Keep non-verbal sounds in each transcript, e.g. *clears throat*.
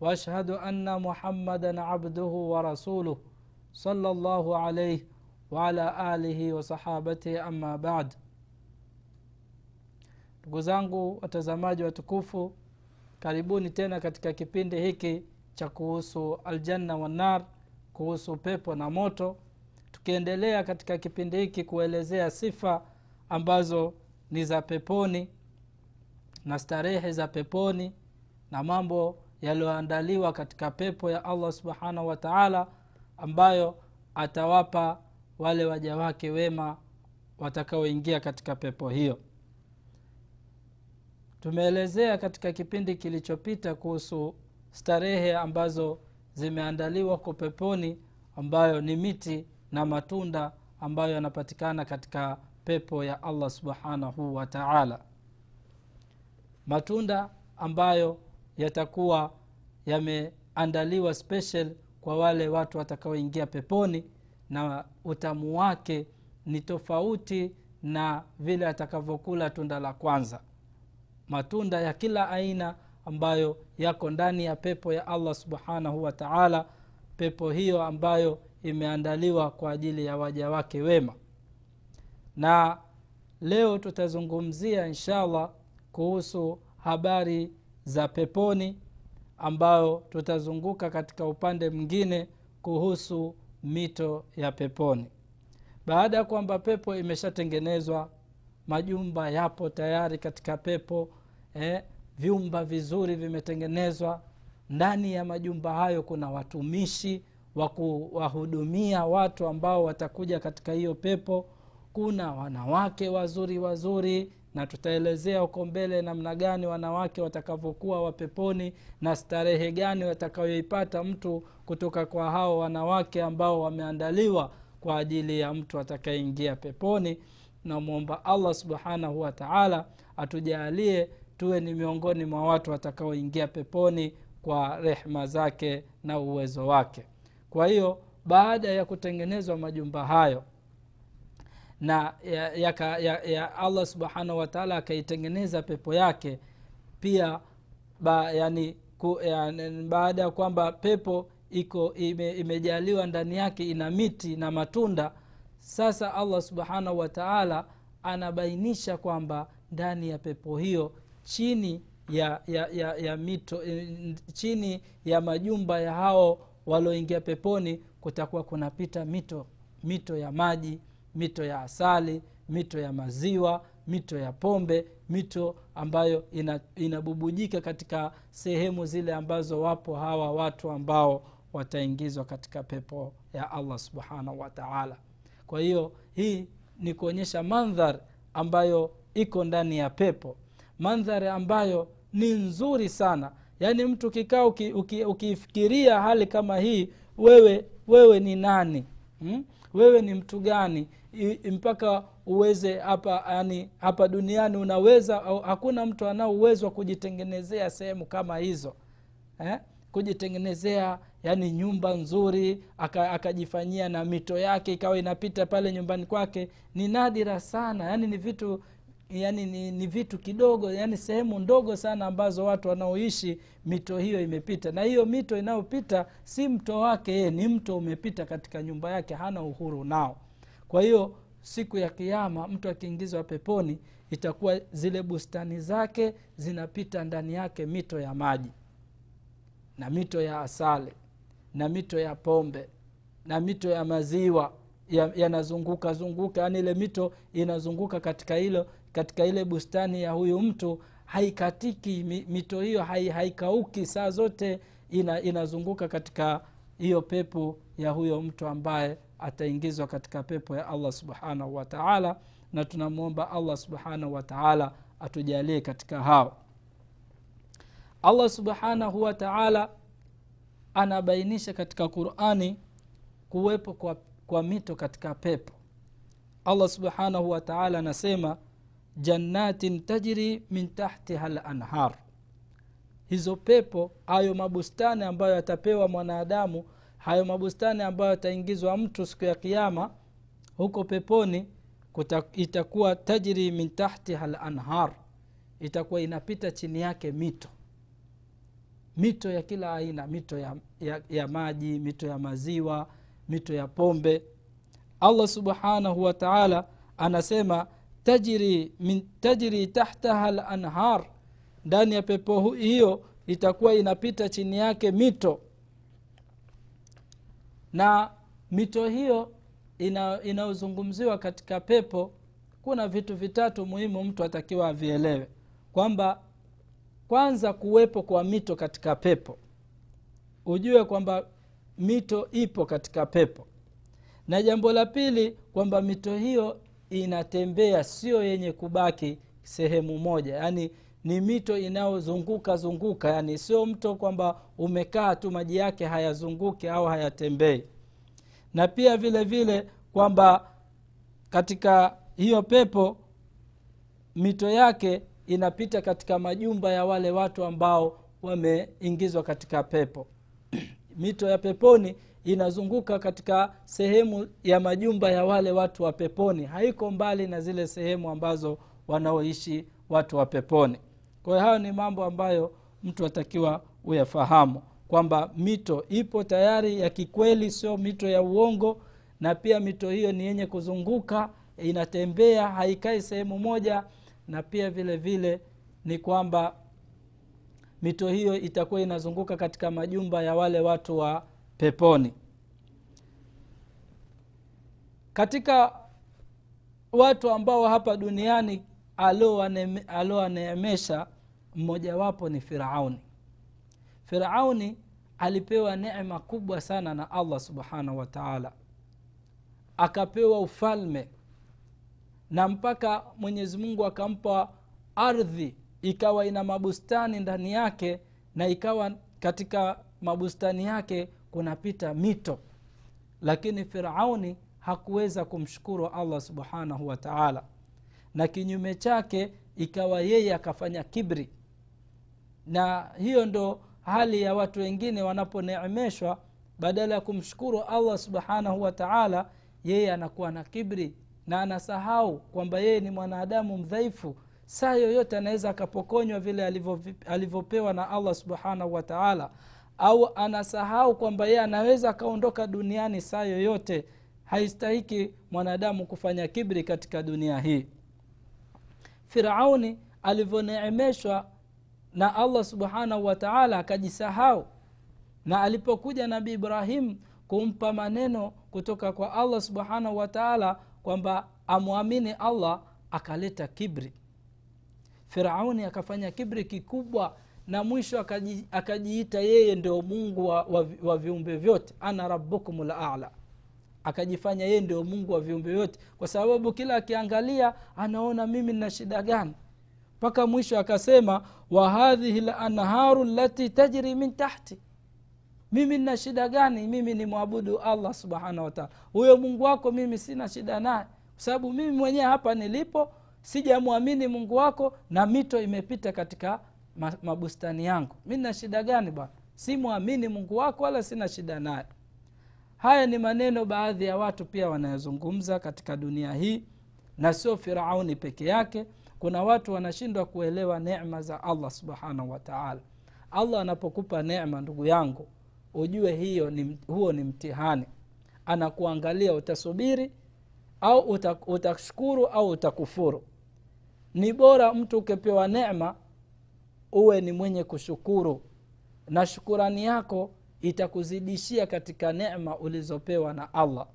واشهد ان محمدا عبده ورسوله صلى الله عليه وعلى alihi wasahabatihi ama bad ndugu zangu watazamaji watukufu karibuni tena katika kipindi hiki cha kuhusu aljanna wanar kuhusu pepo na moto tukiendelea katika kipindi hiki kuelezea sifa ambazo ni za peponi na starehe za peponi na mambo yaliyoandaliwa katika pepo ya allah subhanahu wa taala ambayo atawapa wale waja wake wema watakaoingia katika pepo hiyo. Tumeelezea katika kipindi kilichopita kuhusu starehe ambazo zimeandaliwa kwa peponi ambayo ni miti na matunda ambayo yanapatikana katika pepo ya allah subhanahu wa taala. Matunda ambayo yatakuwa yameandaliwa special kwa wale watu watakaoingia peponi na utamu wake ni tofauti na vile atakavyokula tunda la kwanza. Matunda ya kila aina ambayo yako ndani ya pepo ya allah subhanahu wa taala pepo hiyo ambayo imeandaliwa kwa ajili ya waja wake wema. Na leo tutazungumzia inshallah kuhusu habari za peponi ambayo tutazunguka katika upande mwingine kuhusu mito ya peponi. Baada ya kwamba pepo imeshatengenezwa majumba yapo tayari katika pepo eh, vyumba vizuri vimetengenezwa. Ndani ya majumba hayo kuna watumishi wa kuwahudumia watu ambao watakuja katika hiyo pepo. Kuna wanawake wazuri wazuri na tutaelezea huko mbele namna gani wanawake watakavyokuwa wapeponi na starehe gani watakayoipata mtu kutoka kwa hao wanawake ambao wameandaliwa kwa ajili ya mtu atakayeingia peponi. Namwomba allah subhanahu wataala atujaalie tuwe ni miongoni mwa watu watakaoingia peponi kwa rehma zake na uwezo wake. Kwa hiyo baada ya kutengenezwa majumba hayo na ya, ya, ya, ya allah subhanahu wataala akaitengeneza pepo yake. Pia ba, yani, ku, ya, baada ya kwamba pepo iko ime, imejaliwa ndani yake ina miti na matunda sasa allah subhanahu wataala anabainisha kwamba ndani ya pepo hiyo chini ya, ya, ya, ya mito chini ya majumba ya hao walioingia peponi kutakuwa kunapita mito mito ya maji mito ya asali mito ya maziwa mito ya pombe mito ambayo ina, inabubujika katika sehemu zile ambazo wapo hawa watu ambao wataingizwa katika pepo ya allah subhanahu wataala kwa hiyo hii ni kuonyesha mandhar ambayo iko ndani ya pepo. Mandhari ambayo ni nzuri sana. Yaani mtu ukikaa uki, uki hali kama hii wewe wewe ni nani? Hmm? wewe ni mtu gani mpaka uweze hapa yani hapa duniani unaweza hakuna mtu anao uwezo wa kujitengenezea sehemu kama hizo eh? kujitengenezea yani nyumba nzuri akajifanyia aka na mito yake ikawa inapita pale nyumbani kwake ni nadira sana yani ni vitu yani ni, ni vitu kidogo yani sehemu ndogo sana ambazo watu wanaoishi mito hiyo imepita na hiyo mito inayopita si mto wake yeye ni mto umepita katika nyumba yake hana uhuru nao kwa hiyo siku ya kiama mtu akiingizwa peponi itakuwa zile bustani zake zinapita ndani yake mito ya maji na mito ya asali na mito ya pombe na mito ya maziwa yanazunguka ya zunguka. Yaani ile mito inazunguka katika hilo katika ile bustani ya huyu mtu haikatiki mito hiyo haikauki. Saa zote ina, inazunguka katika hiyo pepo ya huyo mtu ambaye ataingizwa katika pepo ya allah subhanahu wataala na tunamwomba allah subhanahu wataala atujalie katika hao. Allah subhanahu wataala anabainisha katika qurani kuwepo kwa, kwa mito katika pepo. Allah subhanahu wataala anasema jannatin tajri min tahtiha lanhar hizo pepo ayo mabustani ambayo yatapewa mwanadamu hayo mabustani ambayo ataingizwa mtu siku ya kiama huko peponi kuta, itakuwa tajri min tahtiha lanhar itakuwa inapita chini yake mito. Mito ya kila aina mito ya, ya, ya maji mito ya maziwa mito ya pombe. Allah subhanahu wa taala anasema tajri, min, tajri tahtaha lanhar ndani ya pepo hiyo itakuwa inapita chini yake mito na mito hiyo inayozungumziwa ina katika pepo kuna vitu vitatu muhimu mtu atakiwa avielewe. Kwamba kwanza kuwepo kwa mito katika pepo. Ujue kwamba mito ipo katika pepo. Na jambo la pili kwamba mito hiyo inatembea sio yenye kubaki sehemu moja. Yaani ni mito inayozunguka zunguka yani sio mto kwamba umekaa tu maji yake hayazunguki au hayatembei. Na pia vile vile kwamba katika hiyo pepo mito yake inapita katika majumba ya wale watu ambao wameingizwa katika pepo. *clears throat* Mito ya peponi inazunguka katika sehemu ya majumba ya wale watu wa peponi. Haiko mbali na zile sehemu ambazo wanaoishi watu wa peponi kwa hiyo hayo ni mambo ambayo mtu atakiwa uyafahamu kwamba mito ipo tayari ya kikweli sio mito ya uongo na pia mito hiyo ni yenye kuzunguka inatembea haikai sehemu moja na pia vile vile ni kwamba mito hiyo itakuwa inazunguka katika majumba ya wale watu wa peponi. Katika watu ambao hapa duniani aliowaneemesha mmojawapo ni firauni. Firauni alipewa neema kubwa sana na allah subhanahu wataala akapewa ufalme na mpaka mwenyezi mungu akampa ardhi ikawa ina mabustani ndani yake na ikawa katika mabustani yake kunapita mito. Lakini firauni hakuweza kumshukuru allah subhanahu wa taala. Na kinyume chake ikawa yeye akafanya kibri na hiyo ndo hali ya watu wengine wanaponeemeshwa badala ya kumshukuru allah subhanahu wa taala yeye anakuwa na kibri na anasahau kwamba yeye ni mwanadamu mdhaifu. Saa yoyote anaweza akapokonywa vile alivyopewa na allah subhanahu wa taala. Au anasahau kwamba yeye anaweza akaondoka duniani saa yoyote. Haistahiki mwanadamu kufanya kibri katika dunia hii. Firauni alivyoneemeshwa na allah subhanahu wa taala akajisahau. Na alipokuja nabi ibrahim kumpa maneno kutoka kwa allah subhanahu wa taala kwamba amwamini allah akaleta kibri. Firauni akafanya kibri kikubwa na mwisho akaji, akajiita yeye ndio mungu wa, wa, wa viumbe vyote. Ana rabukum lala akajifanya yeye ndio mungu wa viumbe vyote. Kwa sababu kila akiangalia anaona mimi nina shida gani mpaka mwisho akasema wa hadhihi lanharu lati tajri min tahti. Mimi nina shida gani? Mimi ni mwabudu allah subhanahu wataala huyo mungu wako mimi sina shida naye. Kwa sababu mimi mwenyewe hapa nilipo sijamwamini mungu wako na mito imepita katika mabustani yangu. Mi nina shida gani bwana? Simwamini mungu wako wala sina shida naye. Haya ni maneno baadhi ya watu pia wanayozungumza katika dunia hii na sio firauni peke yake kuna watu wanashindwa kuelewa nema za allah subhanahu wataala allah anapokupa nema ndugu yangu ujue hiyo ni, huo ni mtihani. Anakuangalia utasubiri au utashukuru au utakufuru. Ni bora mtu ukipewa nema uwe ni mwenye kushukuru. Na shukurani yako itakuzidishia katika nema ulizopewa na allah.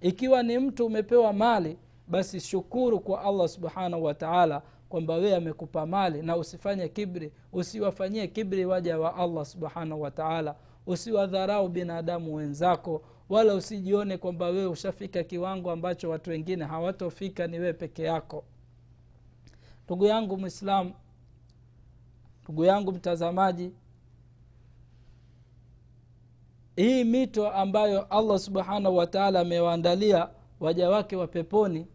Ikiwa ni mtu umepewa mali basi shukuru kwa allah subhanahu wataala kwamba wewe amekupa mali na usifanye kibri usiwafanyie kibri waja wa allah subhanahu wataala usiwadharau binadamu wenzako wala usijione kwamba wewe ushafika kiwango ambacho watu wengine hawatofika ni wewe peke yako. Ndugu yangu mwislamu ndugu yangu mtazamaji hii mito ambayo allah subhanahu wataala amewaandalia waja wake wa peponi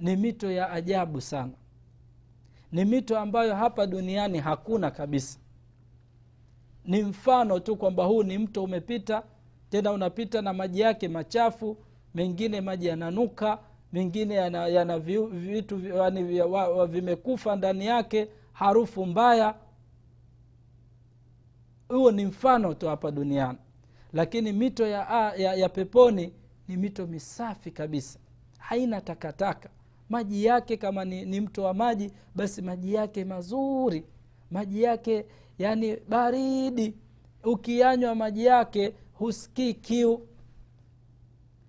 ni mito ya ajabu sana. Ni mito ambayo hapa duniani hakuna kabisa. Ni mfano tu kwamba huu ni mto umepita tena unapita na maji yake machafu mengine maji yananuka mengine yana, yana vitu yani vimekufa ndani yake harufu mbaya. Huo ni mfano tu hapa duniani. Lakini mito ya, ya, ya peponi ni mito misafi kabisa. Haina takataka maji yake kama ni, ni mto wa maji basi maji yake mazuri. Maji yake yani baridi. Ukiyanywa maji yake husikii kiu.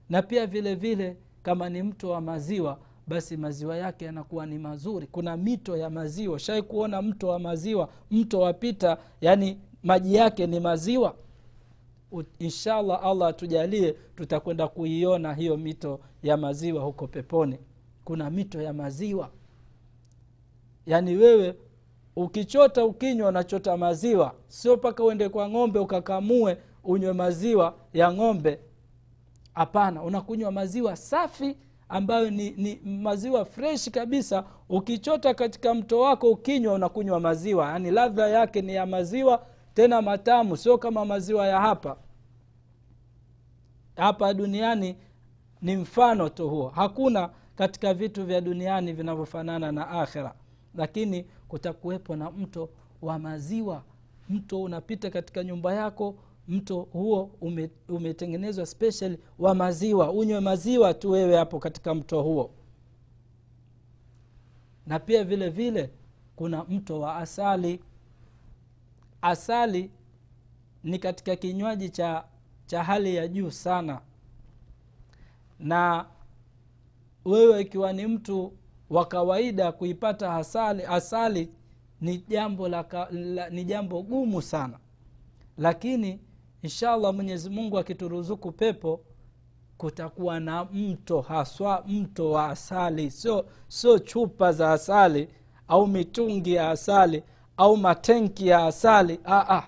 Na pia vile vile kama ni mto wa maziwa basi maziwa yake yanakuwa ni mazuri. Kuna mito ya maziwa. Shai kuona mto wa maziwa? Mto wapita yani maji yake ni maziwa. Inshallah allah atujalie tutakwenda kuiona hiyo mito ya maziwa huko peponi kuna mito ya maziwa. Yaani wewe ukichota ukinywa unachota maziwa. Sio mpaka uende kwa ng'ombe ukakamue unywe maziwa ya ng'ombe. Hapana unakunywa maziwa safi ambayo ni, ni maziwa fresh kabisa. Ukichota katika mto wako ukinywa unakunywa maziwa. Yaani ladha yake ni ya maziwa tena matamu. Sio kama maziwa ya hapa. Hapa duniani ni mfano tu huo. Hakuna katika vitu vya duniani vinavyofanana na akhira lakini kutakuwepo na mto wa maziwa. Mto unapita katika nyumba yako mto huo ume, umetengenezwa special wa maziwa. Unywe maziwa tu wewe hapo katika mto huo. Na pia vile vile kuna mto wa asali. Asali ni katika kinywaji cha cha hali ya juu sana. Na wewe ikiwa ni mtu wa kawaida kuipata asali asali ni jambo la, la, ni jambo gumu sana. Lakini inshallah mwenyezi mungu akituruzuku pepo kutakuwa na mto haswa mto wa asali. Sio sio chupa za asali au mitungi ya asali au matenki ya asali. Aa,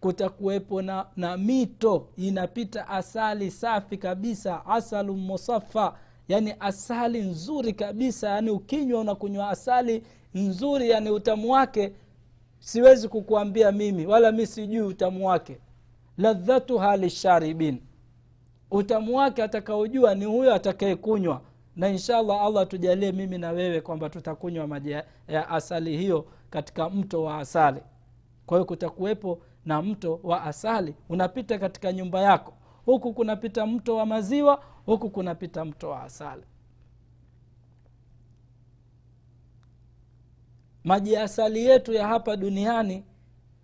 kutakuwepo na, na mito. Inapita asali safi kabisa asalu musafa yani asali nzuri kabisa yani ukinywa unakunywa asali nzuri yani utamu wake siwezi kukuambia mimi wala mi sijui utamu wake. Ladhatuha lisharibin. Utamu wake atakaojua ni huyo atakayekunywa. Na inshallah allah tujalie mimi na wewe kwamba tutakunywa maji ya- asali hiyo katika mto wa asali. Kwa hiyo kutakuwepo na mto wa asali. Unapita katika nyumba yako huku kunapita mto wa maziwa huku kunapita mto wa asali. Maji ya asali yetu ya hapa duniani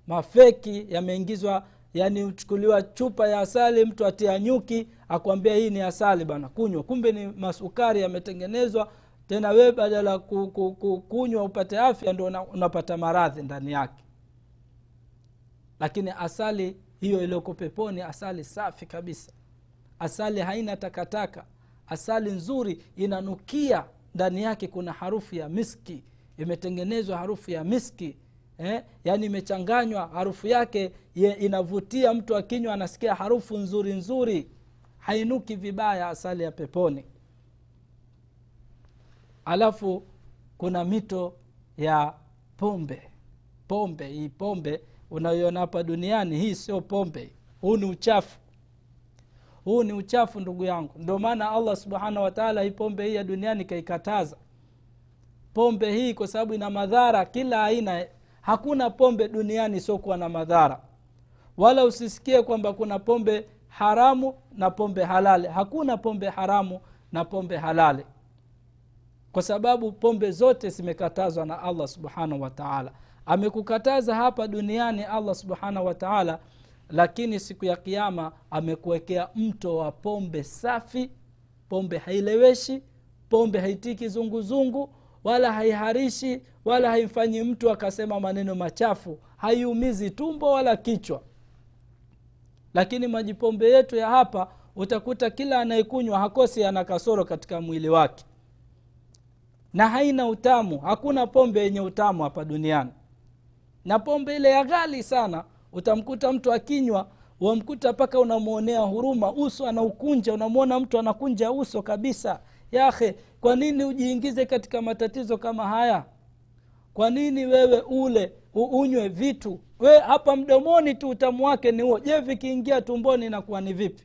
mafeki yameingizwa yani uchukuliwa chupa ya asali mtu atia nyuki akwambia hii ni asali bana kunywa. Kumbe ni masukari yametengenezwa tena wewe badala ya ku, ku, ku, kunywa upate afya ndo unapata maradhi ndani yake. Lakini asali hiyo iliyoko peponi asali safi kabisa. Asali haina takataka. Asali nzuri inanukia. Ndani yake kuna harufu ya miski. Imetengenezwa harufu ya miski eh? yaani imechanganywa harufu yake ye, inavutia mtu akinywa anasikia harufu nzuri nzuri. Hainuki vibaya asali ya peponi. Alafu kuna mito ya pombe. Pombe hii pombe unayoona hapa duniani hii sio pombe. Huu ni uchafu. Huu ni uchafu ndugu yangu. Ndio maana allah subhanahu wataala hii pombe hii ya duniani kaikataza pombe hii kwa sababu ina madhara kila aina. Hakuna pombe duniani isiokuwa na madhara. Wala usisikie kwamba kuna pombe haramu na pombe halali. Hakuna pombe haramu na pombe halali. Kwa sababu pombe zote zimekatazwa na allah subhanahu wataala amekukataza hapa duniani allah subhanahu wataala lakini siku ya kiama amekuwekea mto wa pombe safi pombe haileweshi pombe haitiki zunguzungu wala haiharishi wala haimfanyi mtu akasema maneno machafu haiumizi tumbo wala kichwa. Lakini majipombe yetu ya hapa utakuta kila anayekunywa hakosi ana kasoro katika mwili wake. Na haina utamu hakuna pombe yenye utamu hapa duniani na pombe ile ya ghali sana utamkuta mtu akinywa wamkuta mpaka unamwonea huruma uso anaukunja unamwona mtu anakunja uso kabisa. Yahe kwa nini ujiingize katika matatizo kama haya? Kwa nini wewe ule unywe vitu? We hapa mdomoni tu utamu wake ni huo. Je vikiingia tumboni inakuwa ni vipi?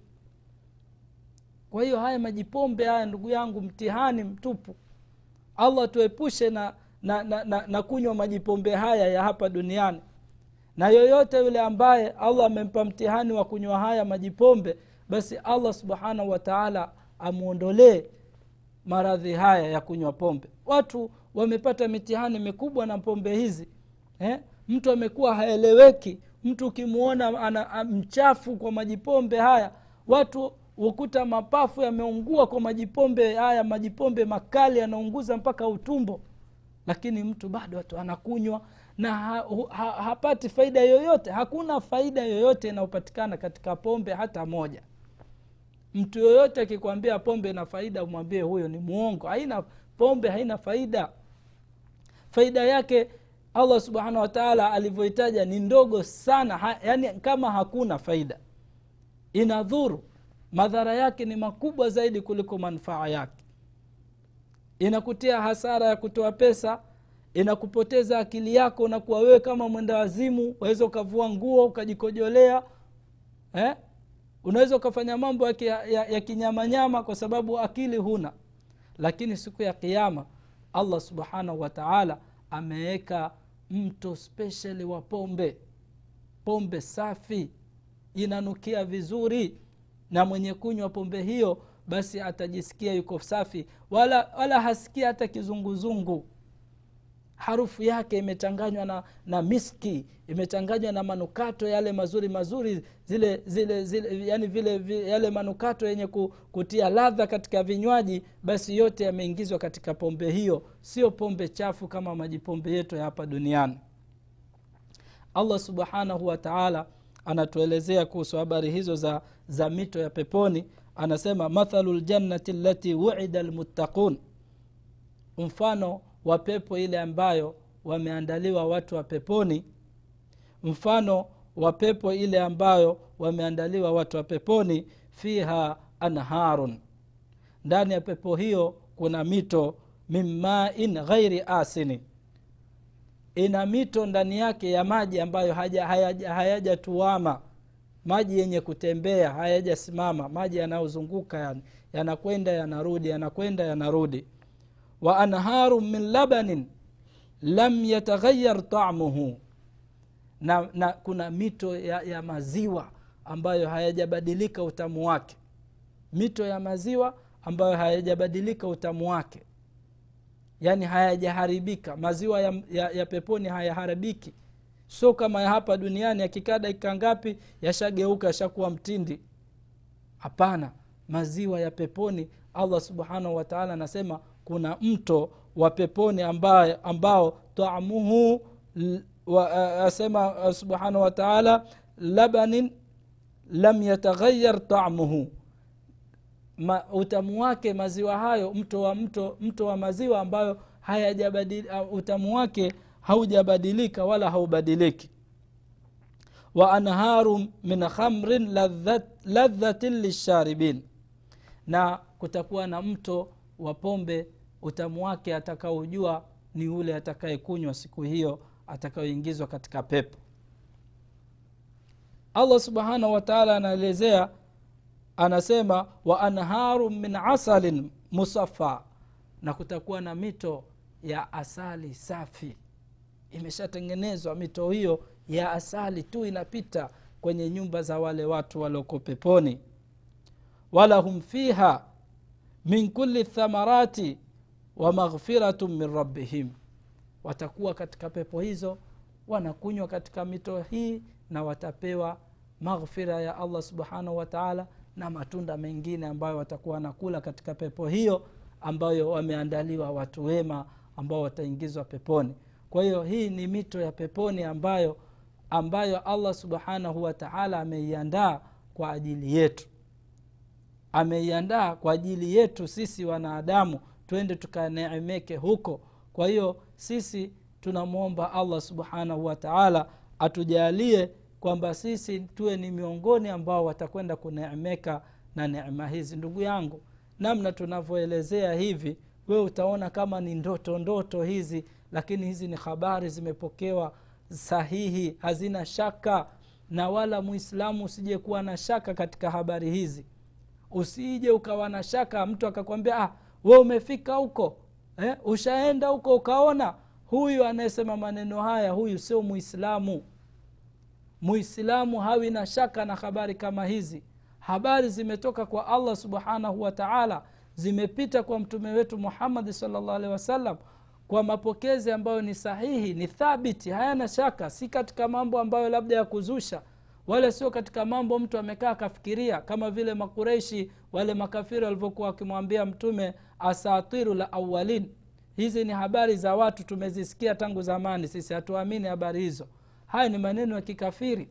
Kwa hiyo haya majipombe haya ndugu yangu mtihani mtupu. Allah tuepushe na na, na, na, na kunywa majipombe haya ya hapa duniani. Na yoyote yule ambaye allah amempa mtihani wa kunywa haya majipombe basi allah subhanahu wataala amwondolee maradhi haya ya kunywa pombe. Watu wamepata mitihani mikubwa na pombe hizi eh? mtu amekuwa haeleweki. Mtu ukimwona ana mchafu kwa majipombe haya watu hukuta mapafu yameungua kwa majipombe haya majipombe makali yanaunguza mpaka utumbo lakini mtu bado tu anakunywa na ha, ha, hapati faida yoyote. Hakuna faida yoyote inayopatikana katika pombe hata moja. Mtu yoyote akikwambia pombe ina faida umwambie huyo ni mwongo haina pombe haina faida. Faida yake allah subhanahu wataala alivyohitaja ni ndogo sana. Ha, yani kama hakuna faida inadhuru. Madhara yake ni makubwa zaidi kuliko manufaa yake inakutia hasara ya kutoa pesa inakupoteza akili yako unakuwa wewe kama mwenda wazimu waweza ukavua nguo ukajikojolea eh? unaweza ukafanya mambo ya, ya, ya kinyamanyama kwa sababu akili huna. Lakini siku ya kiama allah subhanahu wataala ameweka mto speshali wa pombe. Pombe safi. Inanukia vizuri. Na mwenye kunywa pombe hiyo basi atajisikia yuko safi wala wala hasikia hata kizunguzungu. Harufu yake imechanganywa na, na miski imechanganywa na manukato yale mazuri mazuri zile zile, zile yani vile, vile yale manukato yenye kutia ladha katika vinywaji basi yote yameingizwa katika pombe hiyo. Sio pombe chafu kama majipombe yetu ya hapa duniani. Allah subhanahu wataala anatuelezea kuhusu habari hizo za, za mito ya peponi anasema mathalu ljannati lati wuida lmuttaqun mfano wa pepo ile ambayo wameandaliwa watu wa peponi. Mfano wa pepo ile ambayo wameandaliwa watu wa peponi fiha anharun. Ndani ya pepo hiyo kuna mito min main ghairi asini. Ina mito ndani yake ya maji ambayo hayajatuama hayaja maji yenye kutembea hayajasimama maji yanayozunguka yani yanakwenda yanarudi yanakwenda yanarudi. Wa anharu min labanin lam yataghayar tamuhu na, na kuna mito ya, ya maziwa ambayo hayajabadilika utamu wake. Mito ya maziwa ambayo hayajabadilika utamu wake. Yaani hayajaharibika. Maziwa ya, ya, ya peponi hayaharibiki sio kama ya hapa duniani akikaa dakika ngapi yashageuka yashakuwa mtindi. Hapana. Maziwa ya peponi allah subhanahu wataala anasema kuna mto wa peponi ambao, ambao tamuhu asema subhanahu wataala labanin lam yataghayar tamuhu Ma, utamu wake maziwa hayo mto wa mto, mto wa maziwa ambayo hayajabadili utamu wake haujabadilika wala haubadiliki. Wa anharu min khamrin ladhatin lisharibin. Na kutakuwa na mto wa pombe utamu wake atakaojua ni ule atakayekunywa siku hiyo atakayoingizwa katika pepo. Allah subhanahu wataala anaelezea anasema wa anharu min asalin musafa na kutakuwa na mito ya asali safi imeshatengenezwa mito hiyo ya asali tu inapita kwenye nyumba za wale watu walioko peponi. Walahum fiha min kuli thamarati wa maghfiratu min rabbihim. Watakuwa katika pepo hizo wanakunywa katika mito hii na watapewa maghfira ya allah subhanahu wataala na matunda mengine ambayo watakuwa wanakula katika pepo hiyo ambayo wameandaliwa watu wema ambao wataingizwa peponi kwa hiyo hii ni mito ya peponi ambayo ambayo allah subhanahu wataala ameiandaa kwa ajili yetu. Ameiandaa kwa ajili yetu sisi wanadamu twende tukaneemeke huko. Kwa hiyo sisi tunamwomba allah subhanahu wataala atujalie kwamba sisi tuwe ni miongoni ambao watakwenda kuneemeka na neema hizi. Ndugu yangu namna tunavyoelezea hivi wewe utaona kama ni ndoto ndoto hizi lakini hizi ni habari zimepokewa sahihi hazina shaka. Na wala muislamu usije kuwa na shaka katika habari hizi. Usije ukawa na shaka mtu akakwambia ah, we umefika huko. Eh, ushaenda huko ukaona. Huyu anayesema maneno haya huyu sio muislamu. Muislamu hawi na shaka na habari kama hizi. Habari zimetoka kwa allah subhanahu wa taala. Zimepita kwa mtume wetu muhammadi salllah alehi wasallam kwa mapokezi ambayo ni sahihi ni thabiti hayana shaka si katika mambo ambayo labda ya kuzusha wala sio katika mambo mtu amekaa akafikiria kama vile makureishi wale makafiri walivyokuwa wakimwambia mtume asatiru la awalin hizi ni habari za watu tumezisikia tangu zamani sisi hatuamini habari hizo. Haya ni maneno ya kikafiri.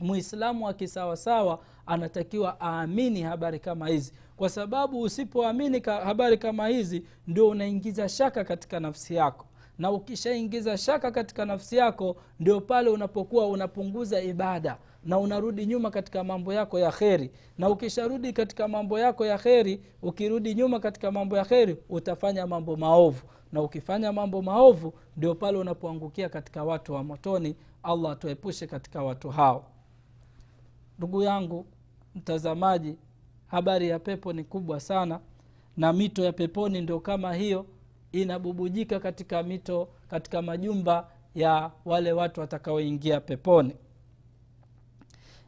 Muislamu wa kisawasawa anatakiwa aamini habari kama hizi kwa sababu usipoamini habari kama hizi ndio unaingiza shaka katika nafsi yako. Na ukishaingiza shaka katika nafsi yako ndio pale unapokuwa unapunguza ibada na unarudi nyuma katika mambo yako ya kheri. Na ukisharudi katika mambo yako ya kheri ukirudi nyuma katika mambo ya kheri utafanya mambo maovu. Na ukifanya mambo maovu ndio pale unapoangukia katika watu wa motoni allah atuepushe katika watu hao. Ndugu yangu mtazamaji habari ya pepo ni kubwa sana na mito ya peponi ndio kama hiyo inabubujika katika mito katika majumba ya wale watu watakaoingia peponi.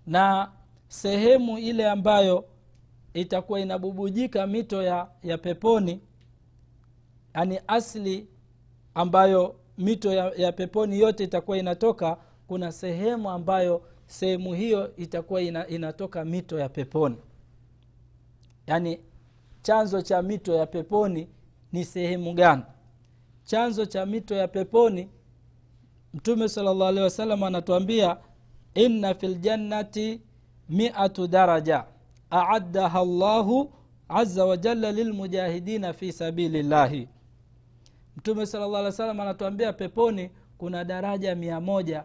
Na sehemu ile ambayo itakuwa inabubujika mito ya, ya peponi yani asli ambayo mito ya, ya peponi yote itakuwa inatoka kuna sehemu ambayo sehemu hiyo itakuwa ina, inatoka mito ya peponi yaani chanzo cha mito ya peponi ni sehemu gani? Chanzo cha mito ya peponi mtume sala llahu alehi wasallam anatuambia inna fi ljannati miatu daraja aaddaha llahu aza wajalla lilmujahidina fi sabili llahi mtume sala llah alih wa anatuambia peponi kuna daraja mia moja.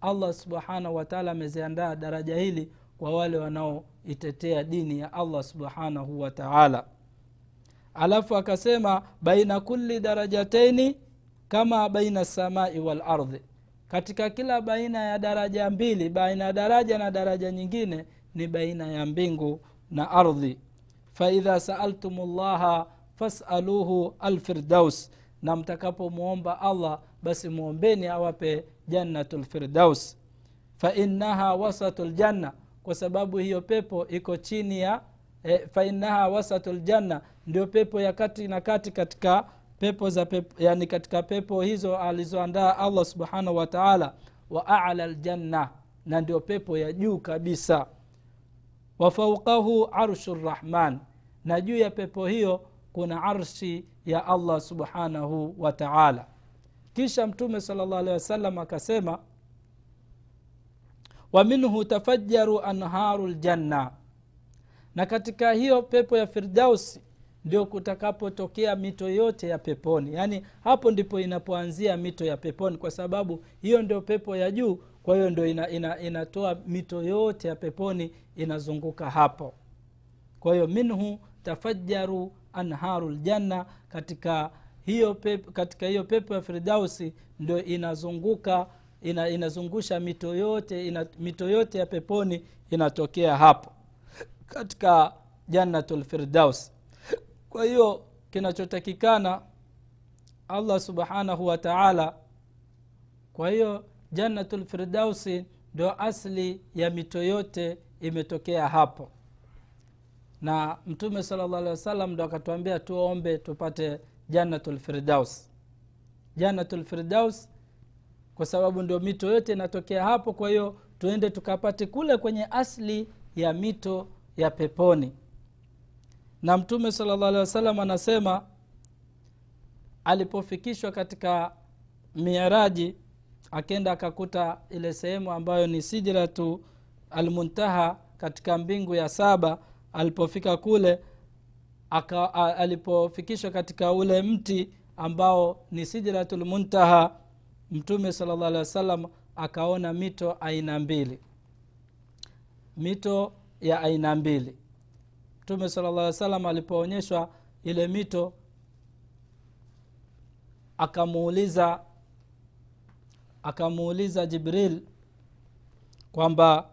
Allah subhanahu wataala ameziandaa daraja hili kwa wale wanaoitetea dini ya allah subhanahu wataala alafu akasema baina kulli darajataini kama baina samai walardhi katika kila baina ya daraja mbili baina ya daraja na daraja nyingine ni baina ya mbingu na ardhi. Faidha saaltum llaha fasaluhu alfirdaus na mtakapomwomba allah basi mwombeni awape jannatu lfirdaus fainaha wasatu ljanna kwa sababu hiyo pepo iko chini ya e, fainaha wasatu ljanna ndio pepo ya kati na kati katika pepo za pepo, yani katika pepo hizo alizoandaa allah subhanahu wa taala wa ala ljanna na ndio pepo ya juu kabisa. Wafaukahu arshu rrahman na juu ya pepo hiyo kuna arshi ya allah subhanahu wa taala. Kisha mtume sala llah alehi wasallam akasema wa minhu tafajaru anharu ljanna na katika hiyo pepo ya firdausi ndio kutakapotokea mito yote ya peponi. Yaani hapo ndipo inapoanzia mito ya peponi kwa sababu hiyo ndio pepo ya juu kwa hiyo ndio ina, ina, inatoa mito yote ya peponi inazunguka hapo. Kwa hiyo minhu tafajaru anharu ljanna katika hiyo pepo, katika hiyo pepo ya firdausi ndio inazunguka ina, inazungusha mito yote ina, mito yote ya peponi inatokea hapo katika jannatu lfirdaus kwa hiyo kinachotakikana allah subhanahu wa taala kwa hiyo jannatu lfirdausi ndo asli ya mito yote imetokea hapo. Na mtume sala llah alih wasallam ndo akatuambia tuombe tupate jannatu lfirdaus jannatu lfirdaus kwa sababu ndio mito yote inatokea hapo kwa hiyo tuende tukapate kule kwenye asli ya mito ya peponi. Na mtume sala llah alih wasallam anasema alipofikishwa katika miaraji akenda akakuta ile sehemu ambayo ni sijratu almuntaha katika mbingu ya saba. Alipofika kule alipofikishwa katika ule mti ambao ni sijratu muntaha mtume sala llah wa wasallam akaona mito aina mbili. Mito ya aina mbili. Mtume sala wa salam alipoonyeshwa ile mito akamuuliza akamuuliza jibril kwamba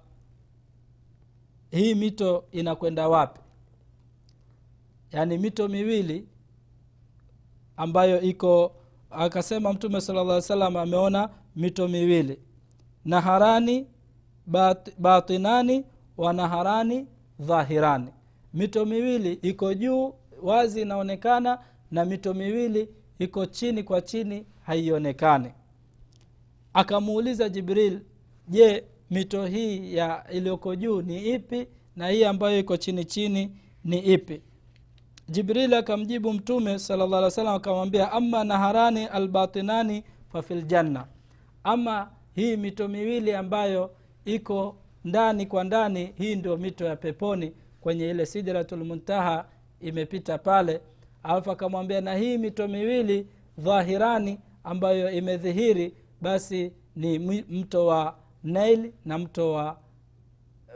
hii mito inakwenda wapi? Yaani mito miwili ambayo iko akasema mtume sala llah salam ameona mito miwili. Naharani bat, batinani wa naharani dhahirani. Mito miwili iko juu wazi inaonekana na mito miwili iko chini kwa chini haionekani. Akamuuliza jibril je mito hii ya iliyoko juu ni ipi na hii ambayo iko chini chini ni ipi jibril akamjibu mtume salllah alih salam akamwambia ama naharani albatinani fafiljanna ama hii mito miwili ambayo iko ndani kwa ndani hii ndio mito ya peponi kwenye ile sidratulmuntaha imepita pale. Alafu akamwambia na hii mito miwili dhahirani ambayo imedhihiri basi ni mto wa nail na mto wa,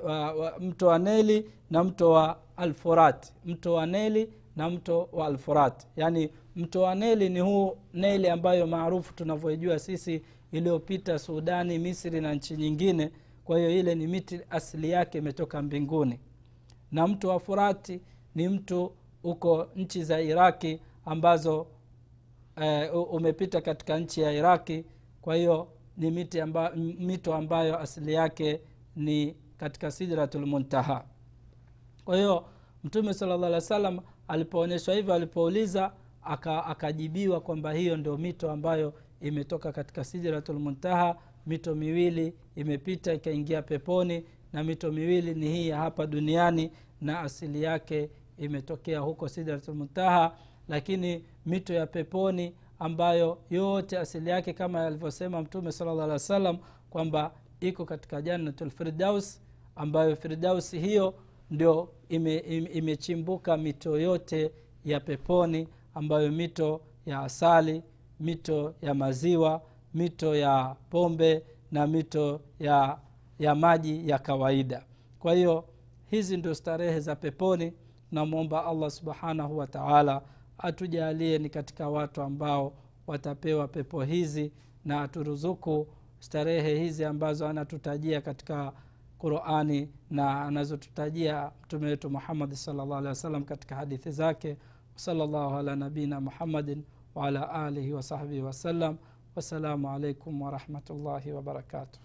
wa, wa mto wa neli na mto wa alfurati mto wa neli na mto wa alfurat. Yaani mto wa neli ni huu neli ambayo maarufu tunavyoijua sisi iliyopita sudani misri na nchi nyingine. Kwa hiyo ile ni miti asili yake imetoka mbinguni. Na mto wa furati ni mtu uko nchi za iraki ambazo e, umepita katika nchi ya iraki. Kwa hiyo ni miti amba, mito ambayo asili yake ni katika sidratulmuntaha kwa hiyo mtume sala llah alih wa sallam alipoonyeshwa hivyo alipouliza akajibiwa aka kwamba hiyo ndio mito ambayo imetoka katika sijratulmuntaha mito miwili imepita ikaingia peponi na mito miwili ni hii ya hapa duniani na asili yake imetokea huko sidratulmuntaha lakini mito ya peponi ambayo yote asili yake kama alivyosema mtume sala alih wa sallam kwamba iko katika jannatulfirdaus ambayo firdausi hiyo ndio imechimbuka ime, ime mito yote ya peponi ambayo mito ya asali mito ya maziwa mito ya pombe na mito ya ya maji ya kawaida. Kwa hiyo hizi ndio starehe za peponi. Tunamwomba allah subhanahu wa taala atujalie ni katika watu ambao watapewa pepo hizi na aturuzuku starehe hizi ambazo anatutajia katika qurani na anazotutajia mtume wetu muhammadi salllah alih wasallam katika hadithi zake. Wasallallahu ala nabiina muhammadin waala alihi wasahbihi wasallam wassalamu alaikum warahmatullahi wabarakatuh